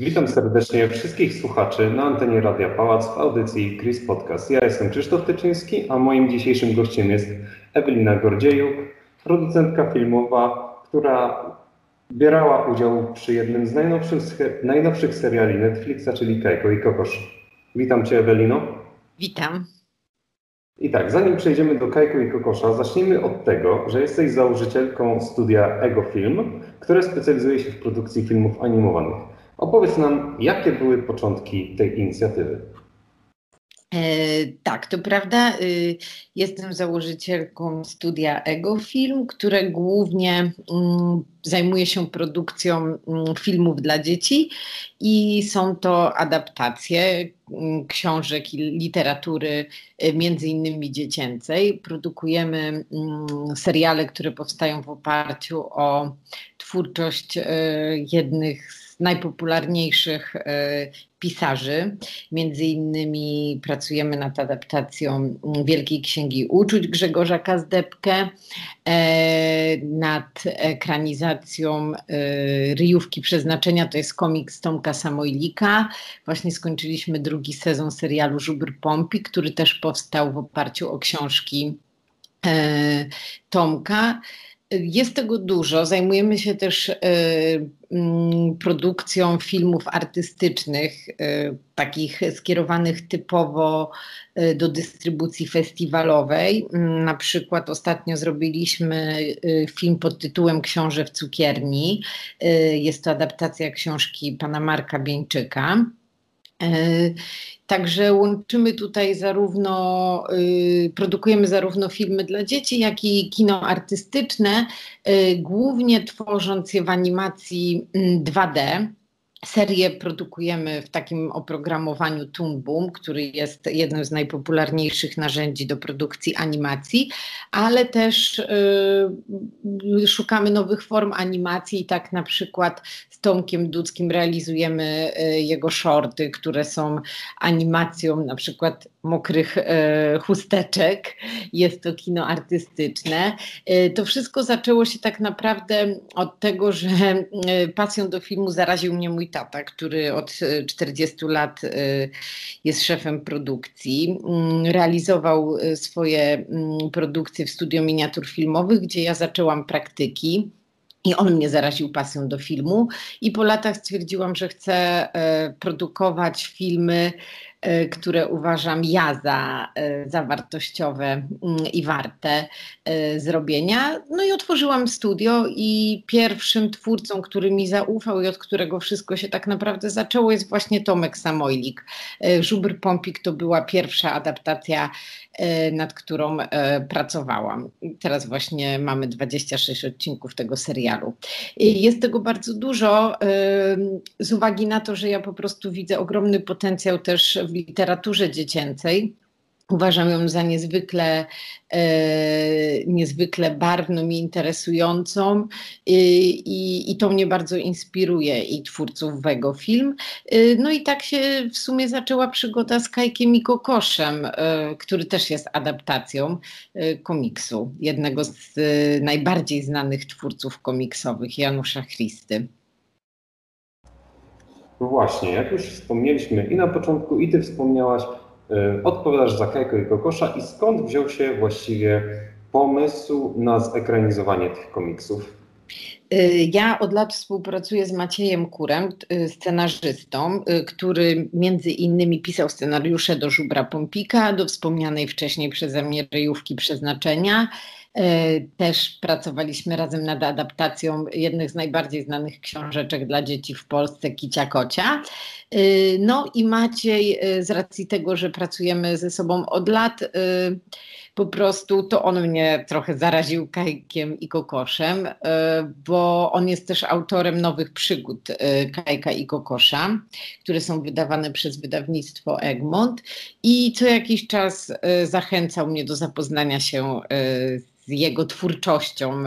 Witam serdecznie wszystkich słuchaczy na antenie Radia Pałac w audycji Chris Podcast. Ja jestem Krzysztof Tyczyński, a moim dzisiejszym gościem jest Ewelina Gordziejuk, producentka filmowa, która bierała udział przy jednym z najnowszych, najnowszych seriali Netflixa, czyli Kajko i Kokosz. Witam Cię Ewelino. Witam. I tak, zanim przejdziemy do Kajku i Kokosza, zacznijmy od tego, że jesteś założycielką studia Ego Film, które specjalizuje się w produkcji filmów animowanych. Opowiedz nam, jakie były początki tej inicjatywy. E, tak, to prawda. Y, jestem założycielką studia Ego Film, które głównie mm, zajmuje się produkcją mm, filmów dla dzieci i są to adaptacje mm, książek i literatury, y, między innymi dziecięcej. Produkujemy seriale, które powstają w oparciu o twórczość y, jednych z najpopularniejszych e, pisarzy. Między innymi pracujemy nad adaptacją Wielkiej Księgi Uczuć Grzegorza Kazdepkę, e, nad ekranizacją e, Ryjówki Przeznaczenia, to jest komiks Tomka Samojlika. Właśnie skończyliśmy drugi sezon serialu Żubr Pompi, który też powstał w oparciu o książki Tomka. Jest tego dużo. Zajmujemy się też y, y, produkcją filmów artystycznych, y, takich skierowanych typowo y, do dystrybucji festiwalowej. Mm, na przykład ostatnio zrobiliśmy film pod tytułem Książę w cukierni. Jest to adaptacja książki pana Marka Bieńczyka. Także łączymy tutaj zarówno, y, produkujemy zarówno filmy dla dzieci, jak i kino artystyczne, y, głównie tworząc je w animacji 2D. Serię produkujemy w takim oprogramowaniu Toon Boom, który jest jednym z najpopularniejszych narzędzi do produkcji animacji, ale też y, szukamy nowych form animacji tak na przykład z Tomkiem Dudzkim realizujemy y, jego shorty, które są animacją na przykład mokrych y, chusteczek. Jest to kino artystyczne. To wszystko zaczęło się tak naprawdę od tego, że pasją do filmu zaraził mnie mój tata, który od 40 e, lat e, jest szefem produkcji. Mm, realizował e, swoje mm, produkcje w studio miniatur filmowych, gdzie ja zaczęłam praktyki. I on mnie zaraził pasją do filmu, i po latach stwierdziłam, że chcę produkować filmy E, które uważam ja za, e, za wartościowe mm, i warte e, zrobienia. No i otworzyłam studio i pierwszym twórcą, który mi zaufał i od którego wszystko się tak naprawdę zaczęło jest właśnie Tomek Samojlik. Żubr Pompik to była pierwsza adaptacja nad którą pracowałam. Teraz właśnie mamy 26 odcinków tego serialu. Jest tego bardzo dużo z uwagi na to, że ja po prostu widzę ogromny potencjał też w literaturze dziecięcej. Uważam ją za niezwykle, e, niezwykle barwną i interesującą i, i, i, to mnie bardzo inspiruje i twórców Wego Film. E, no i tak się w sumie zaczęła przygoda z Kajkiem i Kokoszem, e, który też jest adaptacją e, komiksu, jednego z e, najbardziej znanych twórców komiksowych, Janusza Christy. No właśnie, jak już wspomnieliśmy i na początku, i ty wspomniałaś, odpowiadasz za Kajko i Kokosza i skąd wziął się właściwie pomysł na zekranizowanie tych komiksów? Y, ja od lat współpracuję z Maciejem Kurem, y, scenarzystą, który między innymi pisał scenariusze do Żubra Pompika, do wspomnianej wcześniej przeze mnie Ryjówki Przeznaczenia. Też pracowaliśmy razem nad adaptacją jednych z najbardziej znanych książeczek dla dzieci w Polsce, Kicia Kocia. No i Maciej, z racji tego, że pracujemy ze sobą od lat, po prostu to on mnie trochę zaraził Kajkiem i Kokoszem, e, bo on jest też autorem nowych przygód e, Kajka i Kokosza, które są wydawane przez wydawnictwo Egmont i co jakiś czas e, zachęcał mnie do zapoznania się z jego twórczością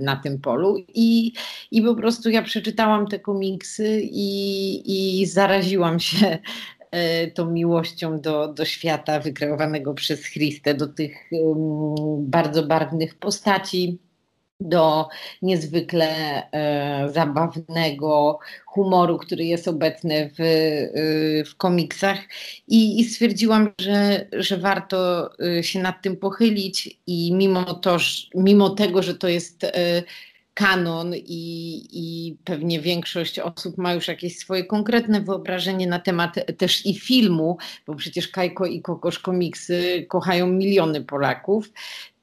na tym polu. I, I po prostu ja przeczytałam te komiksy i, i zaraziłam się tą miłością do, do świata wykreowanego przez Christę, do tych bardzo barwnych postaci. do niezwykle e, zabawnego humoru, który jest obecny w, e, w komiksach I, i, stwierdziłam, że, że warto e, się nad tym pochylić i mimo, to, mimo tego, że to jest e, kanon i, i pewnie większość osób ma już jakieś swoje konkretne wyobrażenie na temat też i filmu, bo przecież Kajko i Kokosz komiksy kochają miliony Polaków,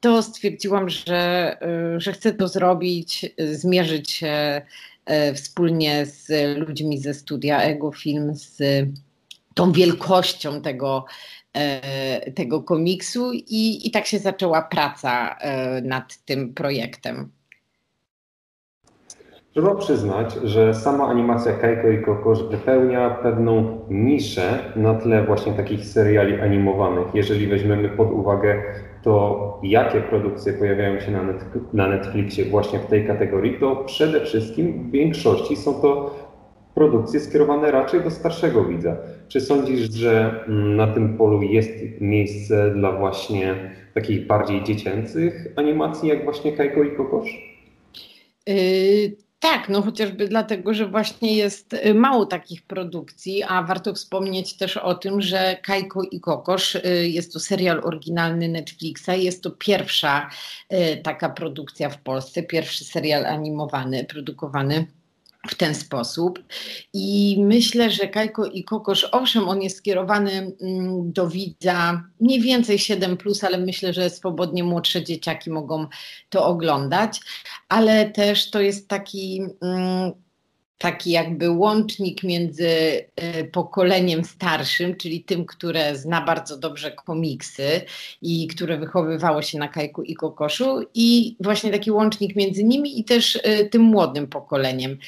to stwierdziłam, że, y, że chcę to zrobić, zmierzyć się y, wspólnie z ludźmi ze studia Ego Film, z tą wielkością tego, y, tego komiksu i, i tak się zaczęła praca nad tym projektem. Trzeba przyznać, że sama animacja Kajko i Kokosz wypełnia pewną niszę na tle właśnie takich seriali animowanych. Jeżeli weźmiemy pod uwagę to, jakie produkcje pojawiają się na Netflixie właśnie w tej kategorii, to przede wszystkim w większości są to produkcje skierowane raczej do starszego widza. Czy sądzisz, że mm, na tym polu jest miejsce dla właśnie takich bardziej dziecięcych animacji, jak właśnie Kajko i Kokosz? Yy, tak, no chociażby dlatego, że właśnie jest y, mało takich produkcji, a warto wspomnieć też o tym, że Kajko i Kokosz y, jest to serial oryginalny Netflixa, jest to pierwsza y, taka produkcja w Polsce, pierwszy serial animowany, produkowany w ten sposób. I myślę, że Kajko i Kokosz, owszem, on jest skierowany mm, do widza mniej więcej 7, ale myślę, że swobodnie młodsze dzieciaki mogą to oglądać, ale też to jest taki mm, taki jakby łącznik między e, pokoleniem starszym, czyli tym, które zna bardzo dobrze komiksy i które wychowywało się na Kajku i Kokoszu i właśnie taki łącznik między nimi i też e, tym młodym pokoleniem.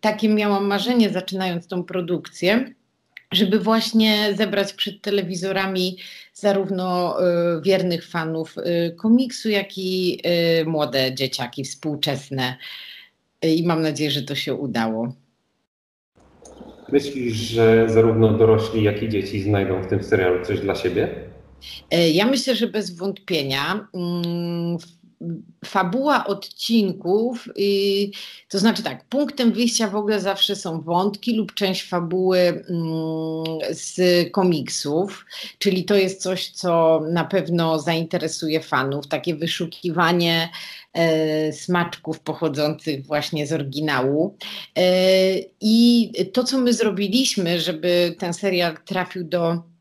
Takie miałam marzenie zaczynając tą produkcję żeby właśnie zebrać przed telewizorami zarówno wiernych fanów komiksu, jak i młode dzieciaki współczesne i mam nadzieję, że to się udało. Myślisz, że zarówno dorośli, jak i dzieci znajdą w tym serialu coś dla siebie? E, ja myślę, że bez wątpienia. Mm, fabuła odcinków, to znaczy tak, punktem wyjścia w ogóle zawsze są wątki lub część fabuły mm, z komiksów, czyli to jest coś, co na pewno zainteresuje fanów, takie wyszukiwanie e, smaczków pochodzących właśnie z oryginału. E, I to, co my zrobiliśmy, żeby ten serial trafił do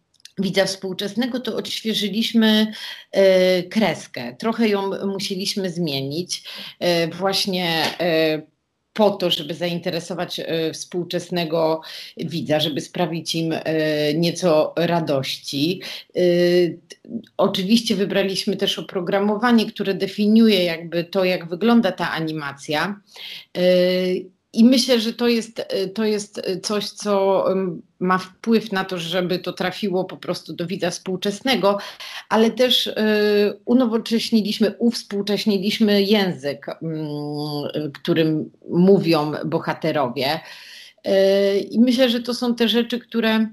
widza współczesnego, to odświeżyliśmy e, kreskę. Trochę ją musieliśmy zmienić. E, właśnie e, po to, żeby zainteresować współczesnego widza, żeby sprawić im nieco radości. Oczywiście wybraliśmy też oprogramowanie, które definiuje jakby to, jak wygląda ta animacja. I myślę, że to jest, to jest coś, co ma wpływ na to, żeby to trafiło po prostu do widza współczesnego, ale też y, unowocześniliśmy, uwspółcześniliśmy język, y, którym mówią bohaterowie. I myślę, że to są te rzeczy, które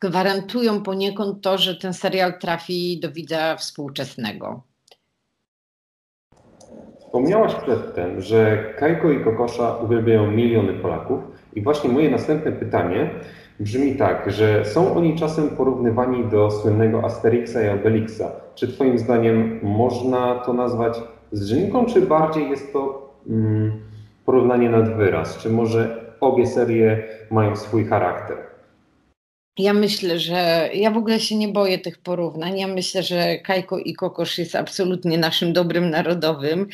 gwarantują poniekąd to, że ten serial trafi do widza współczesnego. Wspomniałaś przedtem, że Kajko i Kokosza uwielbiają miliony Polaków i właśnie moje następne pytanie brzmi tak, że są oni czasem porównywani do słynnego Asterixa i Obelixa. Czy Twoim zdaniem można to nazwać zrzynką, czy bardziej jest to mm, porównanie nad wyraz? Czy może obie serie mają swój charakter? Ja myślę, że ja w ogóle się nie boję tych porównań. Ja myślę, że Kajko i Kokosz jest absolutnie naszym dobrym narodowym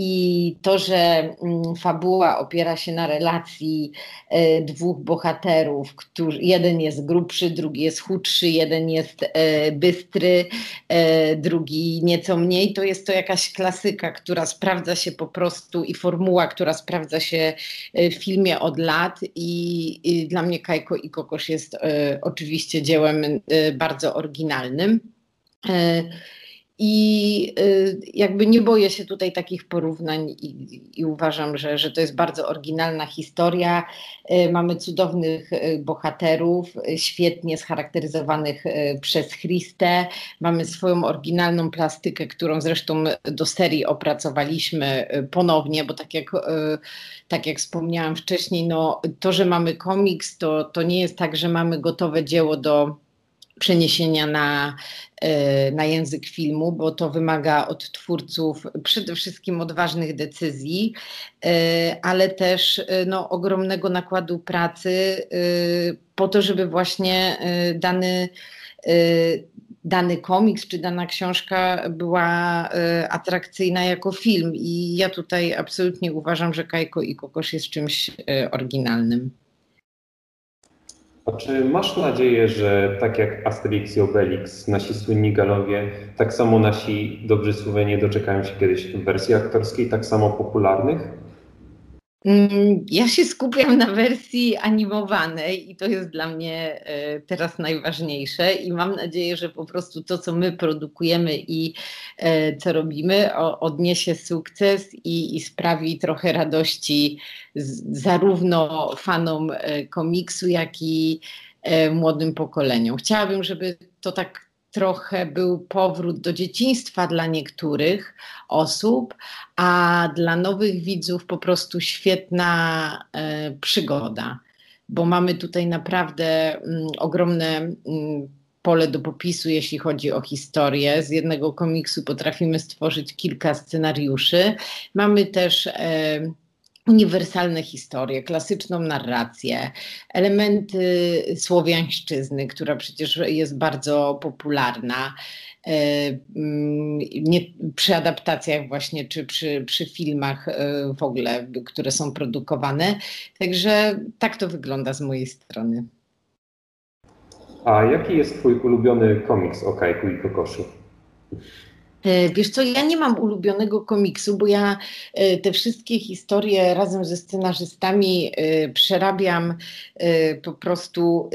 i to, że mm, fabuła opiera się na relacji e, dwóch bohaterów, którzy, jeden jest grubszy, drugi jest chudszy, jeden jest e, bystry, e, drugi nieco mniej, to jest to jakaś klasyka, która sprawdza się po prostu i formuła, która sprawdza się w filmie od lat i, i dla mnie Kajko i Kokosz jest oczywiście dziełem bardzo oryginalnym. I y, jakby nie boję się tutaj takich porównań i, i, uważam, że, że to jest bardzo oryginalna historia. Y, mamy cudownych y, bohaterów, świetnie scharakteryzowanych przez Christę. Mamy swoją oryginalną plastykę, którą zresztą do serii opracowaliśmy ponownie, bo tak jak, tak jak wspomniałam wcześniej, no, to, że mamy komiks, to, to nie jest tak, że mamy gotowe dzieło do przeniesienia na, e, na język filmu, bo to wymaga od twórców przede wszystkim odważnych decyzji, e, ale też e, no, ogromnego nakładu pracy po to, żeby właśnie dany dany komiks czy dana książka była atrakcyjna jako film. I ja tutaj absolutnie uważam, że Kajko i Kokosz jest czymś oryginalnym. A czy masz nadzieję, że tak jak Asterix i Obelix, nasi słynni galowie, tak samo nasi dobrzy Słowenie doczekają się kiedyś wersji aktorskiej tak samo popularnych? Mm, ja się skupiam na wersji animowanej i to jest dla mnie e, teraz najważniejsze i mam nadzieję, że po prostu to, co my produkujemy i e, co robimy, odniesie sukces i, sprawi trochę radości zarówno fanom e, komiksu, jak i młodym pokoleniom. Chciałabym, żeby to tak trochę był powrót do dzieciństwa dla niektórych osób, a dla nowych widzów po prostu świetna e, przygoda, bo mamy tutaj naprawdę mm, ogromne mm, pole do popisu, jeśli chodzi o historię. Z jednego komiksu potrafimy stworzyć kilka scenariuszy. Mamy też e, uniwersalne historie, klasyczną narrację, elementy słowiańszczyzny, która przecież jest bardzo popularna. E, mm, nie, przy adaptacjach właśnie, czy przy, przy filmach e, w ogóle, które są produkowane. Także tak to wygląda z mojej strony. A jaki jest Twój ulubiony komiks o Kajku i Kokoszu? E, wiesz co, ja nie mam ulubionego komiksu, bo ja e, te wszystkie historie razem ze scenarzystami e, przerabiam po prostu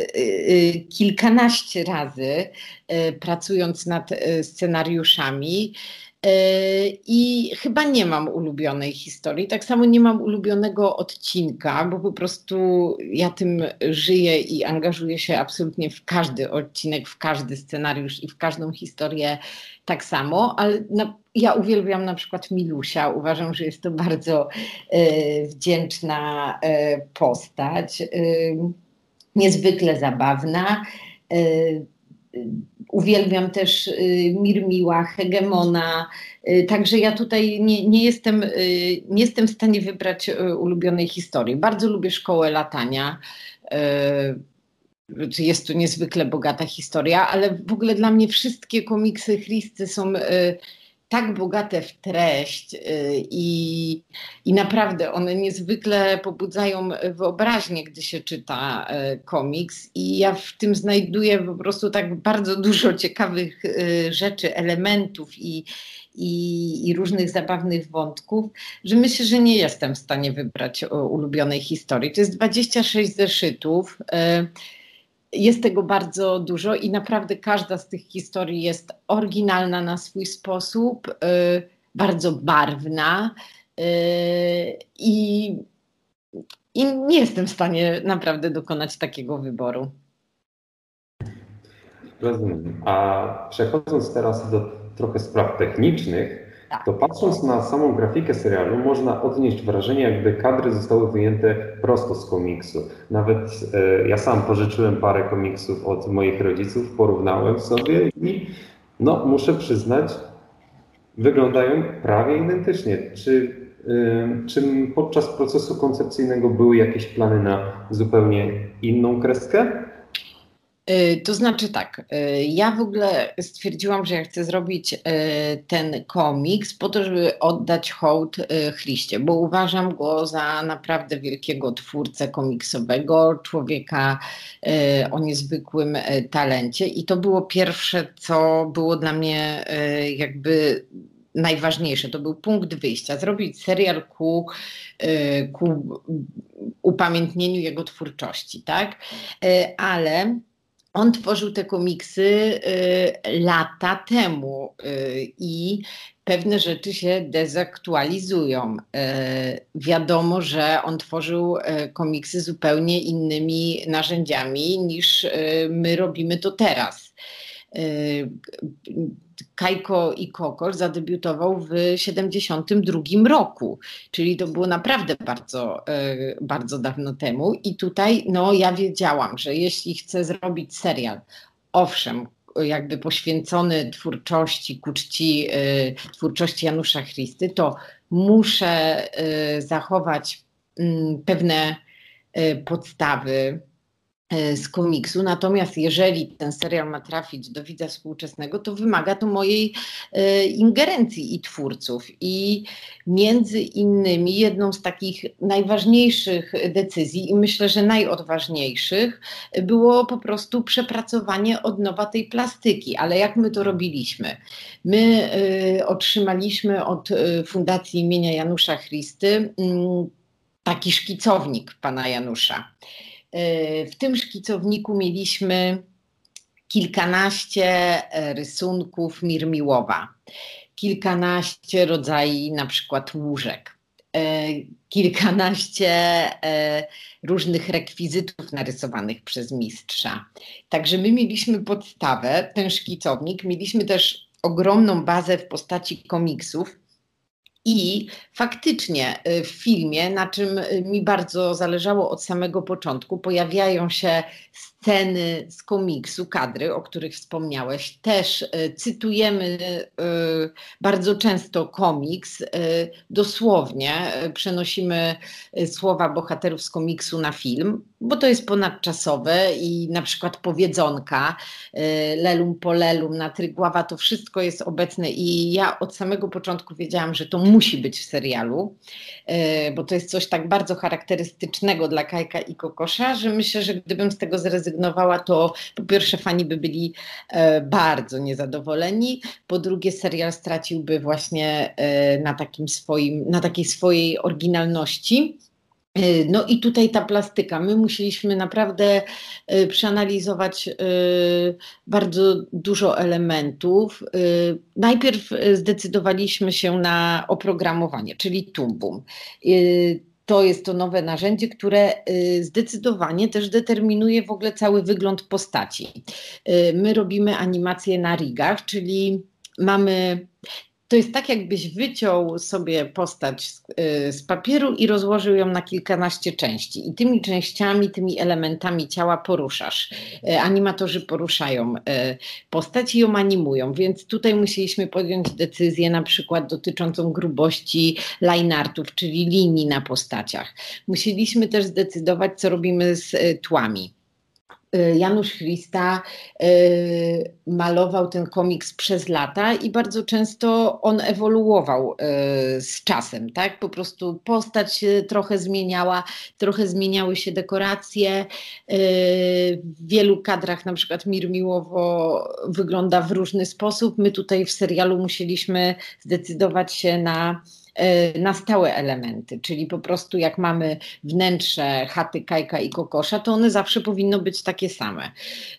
kilkanaście razy, pracując nad scenariuszami. I chyba nie mam ulubionej historii. Tak samo nie mam ulubionego odcinka, bo po prostu ja tym żyję i angażuję się absolutnie w każdy odcinek, w każdy scenariusz i w każdą historię tak samo, ale na, ja uwielbiam na przykład Milusia. Uważam, że jest to bardzo e, wdzięczna e, postać, e, niezwykle zabawna. E, uwielbiam też e, Mirmiła, Hegemona. E, także ja tutaj nie, nie, jestem, nie jestem w stanie wybrać ulubionej historii. Bardzo lubię szkołę latania jest to niezwykle bogata historia, ale w ogóle dla mnie wszystkie komiksy Christy są y, tak bogate w treść y, i, i naprawdę one niezwykle pobudzają wyobraźnię, gdy się czyta y, komiks i ja w tym znajduję po prostu tak bardzo dużo ciekawych rzeczy, elementów i, i, i, różnych zabawnych wątków, że myślę, że nie jestem w stanie wybrać ulubionej historii. To jest 26 zeszytów. Jest tego bardzo dużo i naprawdę każda z tych historii jest oryginalna na swój sposób, y, bardzo barwna y, i, i nie jestem w stanie naprawdę dokonać takiego wyboru. Rozumiem. A przechodząc teraz do trochę spraw technicznych. To patrząc na samą grafikę serialu, można odnieść wrażenie, jakby kadry zostały wyjęte prosto z komiksu. Nawet e, ja sam pożyczyłem parę komiksów od moich rodziców, porównałem sobie i no, muszę przyznać, wyglądają prawie identycznie. Czy, e, czy podczas procesu koncepcyjnego były jakieś plany na zupełnie inną kreskę? Y, to znaczy tak, y, ja w ogóle stwierdziłam, że ja chcę zrobić y, ten komiks po to, żeby oddać hołd Christie, bo uważam go za naprawdę wielkiego twórcę komiksowego, człowieka o niezwykłym talencie i to było pierwsze, co było dla mnie jakby najważniejsze. To był punkt wyjścia. Zrobić serial ku, ku upamiętnieniu jego twórczości, tak? Ale on tworzył te komiksy y, lata temu y, i pewne rzeczy się dezaktualizują. Y, wiadomo, że on tworzył komiksy zupełnie innymi narzędziami niż my robimy to teraz. Kajko i Kokol zadebiutował w 1972 roku, czyli to było naprawdę bardzo, e, bardzo dawno temu. I tutaj no, ja wiedziałam, że jeśli chcę zrobić serial, owszem, jakby poświęcony twórczości, ku czci e, twórczości Janusza Christy, to muszę zachować mm, pewne podstawy, z komiksu. Natomiast jeżeli ten serial ma trafić do widza współczesnego, to wymaga to mojej e, ingerencji i twórców. I między innymi jedną z takich najważniejszych decyzji i myślę, że najodważniejszych było po prostu przepracowanie od nowa tej plastyki. Ale jak my to robiliśmy? My e, otrzymaliśmy od Fundacji imienia Janusza Christy mm, taki szkicownik pana Janusza. E, w tym szkicowniku mieliśmy kilkanaście e, rysunków Mirmiłowa, kilkanaście rodzajów na przykład łóżek, e, kilkanaście różnych rekwizytów narysowanych przez mistrza. Także my mieliśmy podstawę, ten szkicownik, mieliśmy też ogromną bazę w postaci komiksów, i faktycznie y, w filmie, na czym y, mi bardzo zależało od samego początku, pojawiają się sceny z komiksu, kadry, o których wspomniałeś. Też y, cytujemy bardzo często komiks, dosłownie przenosimy słowa bohaterów z komiksu na film, bo to jest ponadczasowe i na przykład powiedzonka, lelum po lelum, na trygława, to wszystko jest obecne i ja od samego początku wiedziałam, że to musi być w serialu, e, bo to jest coś tak bardzo charakterystycznego dla Kajka i Kokosza, że myślę, że gdybym z tego zrezygnowała, to po pierwsze fani by byli e, bardzo niezadowoleni, po drugie serial straciłby właśnie e, na takim swoim, na takiej swojej oryginalności. Y, no i tutaj ta plastyka. My musieliśmy naprawdę przeanalizować bardzo dużo elementów. Najpierw zdecydowaliśmy się na oprogramowanie, czyli Tumbum. To jest to nowe narzędzie, które zdecydowanie też determinuje w ogóle cały wygląd postaci. My robimy animacje na rigach, czyli mamy to jest tak, jakbyś wyciął sobie postać z, y, z, papieru i rozłożył ją na kilkanaście części. I tymi częściami, tymi elementami ciała poruszasz. Y, animatorzy poruszają y, postać i ją animują, więc tutaj musieliśmy podjąć decyzję na przykład dotyczącą grubości lineartów, czyli linii na postaciach. Musieliśmy też zdecydować, co robimy z tłami Y, Janusz Christa y, malował ten komiks przez lata i bardzo często on ewoluował y, z czasem, tak? Po prostu postać się trochę zmieniała, trochę zmieniały się dekoracje. W wielu kadrach na przykład Mir Miłowo wygląda w różny sposób. My tutaj w serialu musieliśmy zdecydować się na na stałe elementy, czyli po prostu jak mamy wnętrze chaty Kajka i Kokosza, to one zawsze powinno być takie same.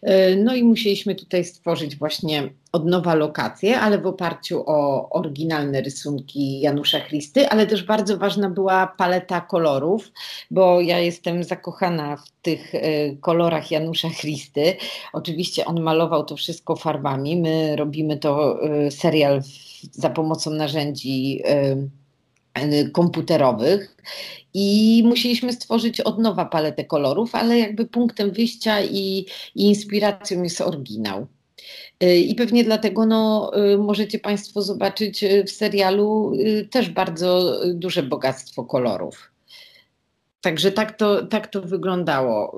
E, no i musieliśmy tutaj stworzyć właśnie od nowa lokacje, ale w oparciu o oryginalne rysunki Janusza Christy, ale też bardzo ważna była paleta kolorów, bo ja jestem zakochana w tych e, kolorach Janusza Christy. Oczywiście on malował to wszystko farbami, my robimy to serial za pomocą narzędzi komputerowych i musieliśmy stworzyć od nowa paletę kolorów, ale jakby punktem wyjścia i, i inspiracją jest oryginał. E, I pewnie dlatego no, e, możecie Państwo zobaczyć w serialu też bardzo duże bogactwo kolorów. Także tak to, tak to wyglądało.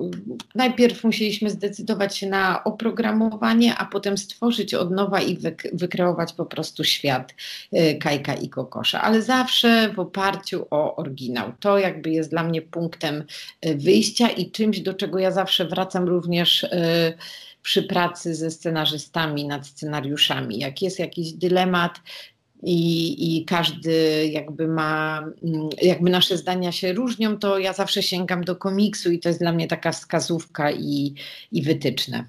Najpierw musieliśmy zdecydować się na oprogramowanie, a potem stworzyć od nowa i wykreować po prostu świat y, Kajka i Kokosza, ale zawsze w oparciu o oryginał. To jakby jest dla mnie punktem y, wyjścia i czymś, do czego ja zawsze wracam również y, przy pracy ze scenarzystami nad scenariuszami. Jak jest jakiś dylemat, i, i każdy jakby ma, mm, jakby nasze zdania się różnią, to ja zawsze sięgam do komiksu i to jest dla mnie taka wskazówka i, i wytyczne.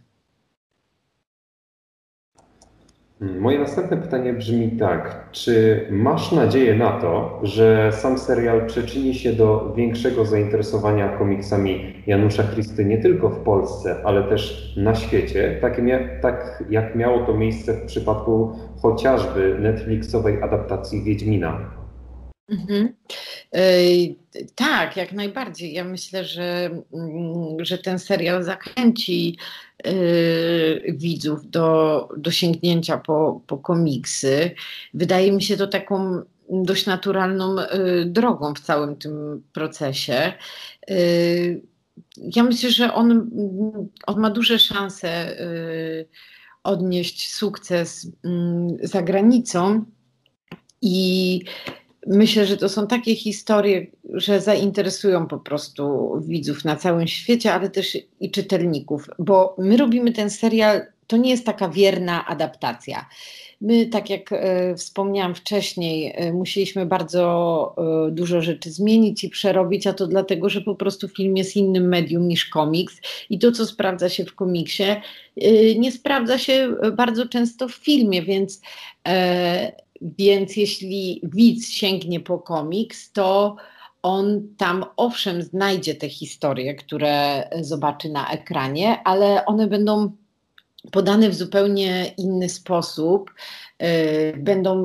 Moje następne pytanie brzmi tak. Czy masz nadzieję na to, że sam serial przyczyni się do większego zainteresowania komiksami Janusza Christy nie tylko w Polsce, ale też na świecie, tak, tak jak miało to miejsce w przypadku chociażby Netflixowej adaptacji Wiedźmina? Mhm. tak, jak najbardziej. Ja myślę, że, mm, że ten serial zachęci yy, widzów do, do sięgnięcia po, po komiksy. Wydaje mi się to taką dość naturalną yy, drogą w całym tym procesie. Ja myślę, że on, on ma duże szanse odnieść sukces mm, za granicą. I myślę, że to są takie historie, że zainteresują po prostu widzów na całym świecie, ale też i czytelników, bo my robimy ten serial, to nie jest taka wierna adaptacja. My, tak jak e, wspomniałam wcześniej, e, musieliśmy bardzo e, dużo rzeczy zmienić i przerobić, a to dlatego, że po prostu film jest innym medium niż komiks i to, co sprawdza się w komiksie, nie sprawdza się bardzo często w filmie, więc więc jeśli widz sięgnie po komiks, to on tam owszem znajdzie te historie, które zobaczy na ekranie, ale one będą podane w zupełnie inny sposób, yy, będą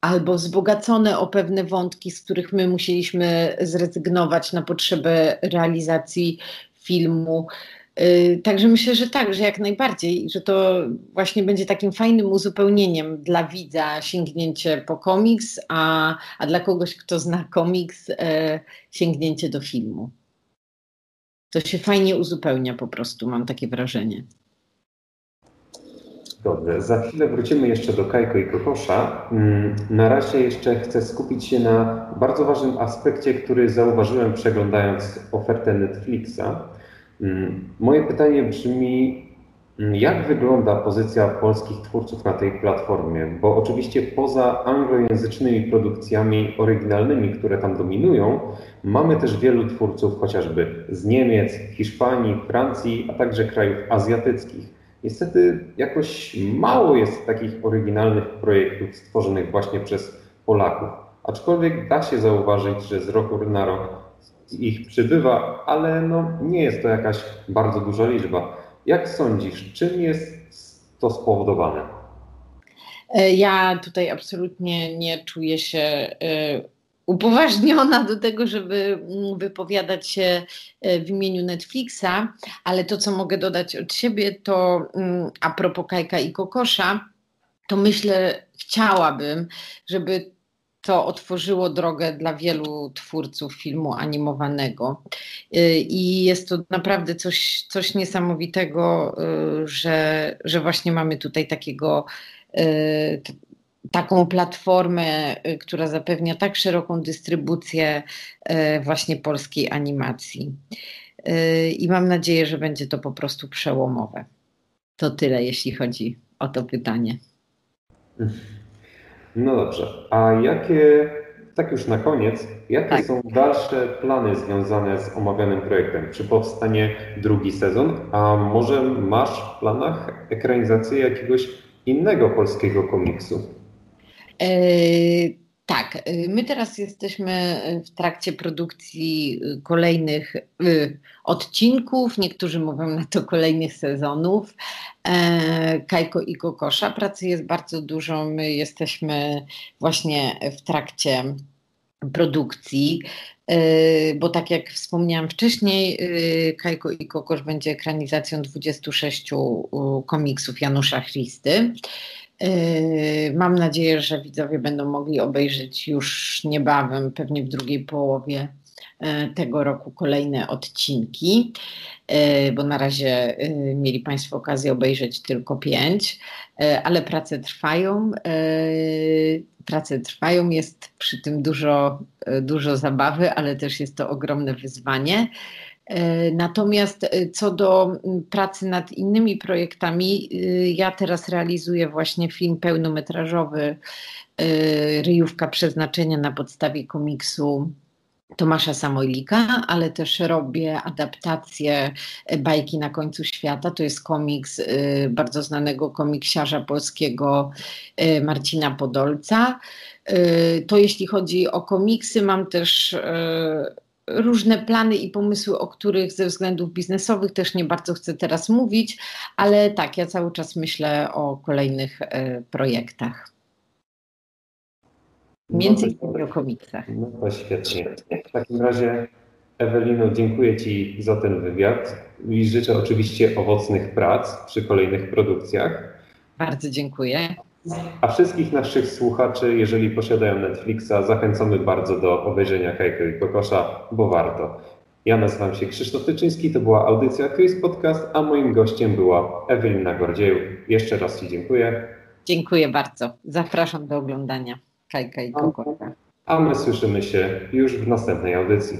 albo wzbogacone o pewne wątki, z których my musieliśmy zrezygnować na potrzeby realizacji filmu. Y, także myślę, że tak, że jak najbardziej, że to właśnie będzie takim fajnym uzupełnieniem dla widza sięgnięcie po komiks, a, a dla kogoś, kto zna komiks, e, sięgnięcie do filmu. To się fajnie uzupełnia po prostu, mam takie wrażenie. Dobrze, za chwilę wrócimy jeszcze do Kajko i Kokosza. Mm, na razie jeszcze chcę skupić się na bardzo ważnym aspekcie, który zauważyłem przeglądając ofertę Netflixa. Mm, moje pytanie brzmi, mm, jak wygląda pozycja polskich twórców na tej platformie? Bo oczywiście poza anglojęzycznymi produkcjami oryginalnymi, które tam dominują, mamy też wielu twórców chociażby z Niemiec, Hiszpanii, Francji, a także krajów azjatyckich. Niestety jakoś mało jest takich oryginalnych projektów stworzonych właśnie przez Polaków. Aczkolwiek da się zauważyć, że z roku na rok ich przybywa, ale no, nie jest to jakaś bardzo duża liczba. Jak sądzisz, czym jest to spowodowane? E, ja tutaj absolutnie nie czuję się e, upoważniona do tego, żeby mm, wypowiadać się e, w imieniu Netflixa, ale to, co mogę dodać od siebie, to mm, a propos Kajka i Kokosza, to myślę, chciałabym, żeby to otworzyło drogę dla wielu twórców filmu animowanego. Y, I jest to naprawdę coś, coś niesamowitego, y, że, że właśnie mamy tutaj takiego y, taką platformę, która zapewnia tak szeroką dystrybucję właśnie polskiej animacji. I mam nadzieję, że będzie to po prostu przełomowe. To tyle, jeśli chodzi o to pytanie. No dobrze. A jakie, tak już na koniec, jakie tak. są dalsze plany związane z omawianym projektem? Czy powstanie drugi sezon? A może masz w planach ekranizację jakiegoś innego polskiego komiksu? Yy tak, y, my teraz jesteśmy w trakcie produkcji y, kolejnych y, odcinków, niektórzy mówią na to kolejnych sezonów. E, Kajko i Kokosza. Pracy jest bardzo dużo. My jesteśmy właśnie w trakcie produkcji, bo tak jak wspomniałam wcześniej, Kajko i Kokosz będzie ekranizacją 26 komiksów Janusza Christy. Yy, mam nadzieję, że widzowie będą mogli obejrzeć już niebawem, pewnie w drugiej połowie yy, tego roku kolejne odcinki, yy, bo na razie mieli Państwo okazję obejrzeć tylko pięć, ale prace trwają. Prace trwają, jest przy tym dużo, dużo zabawy, ale też jest to ogromne wyzwanie. E, natomiast e, co do pracy nad innymi projektami, e, ja teraz realizuję właśnie film pełnometrażowy Ryjówka przeznaczenia na podstawie komiksu Tomasza Samojlika, ale też robię adaptację Bajki na końcu świata. To jest komiks y, bardzo znanego komiksiarza polskiego y, Marcina Podolca. Y, to jeśli chodzi o komiksy, mam też różne plany i pomysły, o których ze względów biznesowych też nie bardzo chcę teraz mówić, ale tak, ja cały czas myślę o kolejnych projektach. Między innymi o komiksach. No to świetnie. W takim razie, Ewelino, dziękuję Ci za ten wywiad i życzę oczywiście owocnych prac przy kolejnych produkcjach. Bardzo dziękuję. A wszystkich naszych słuchaczy, jeżeli posiadają Netflixa, zachęcamy bardzo do obejrzenia Kajko i Kokosza, bo warto. Ja nazywam się Krzysztof Tyczyński, to była audycja Chris Podcast, a moim gościem była Ewelina Gordzieju. Jeszcze raz Ci dziękuję. Dziękuję bardzo. Zapraszam do oglądania. Kajka i Kokosza. A my słyszymy się już w następnej audycji.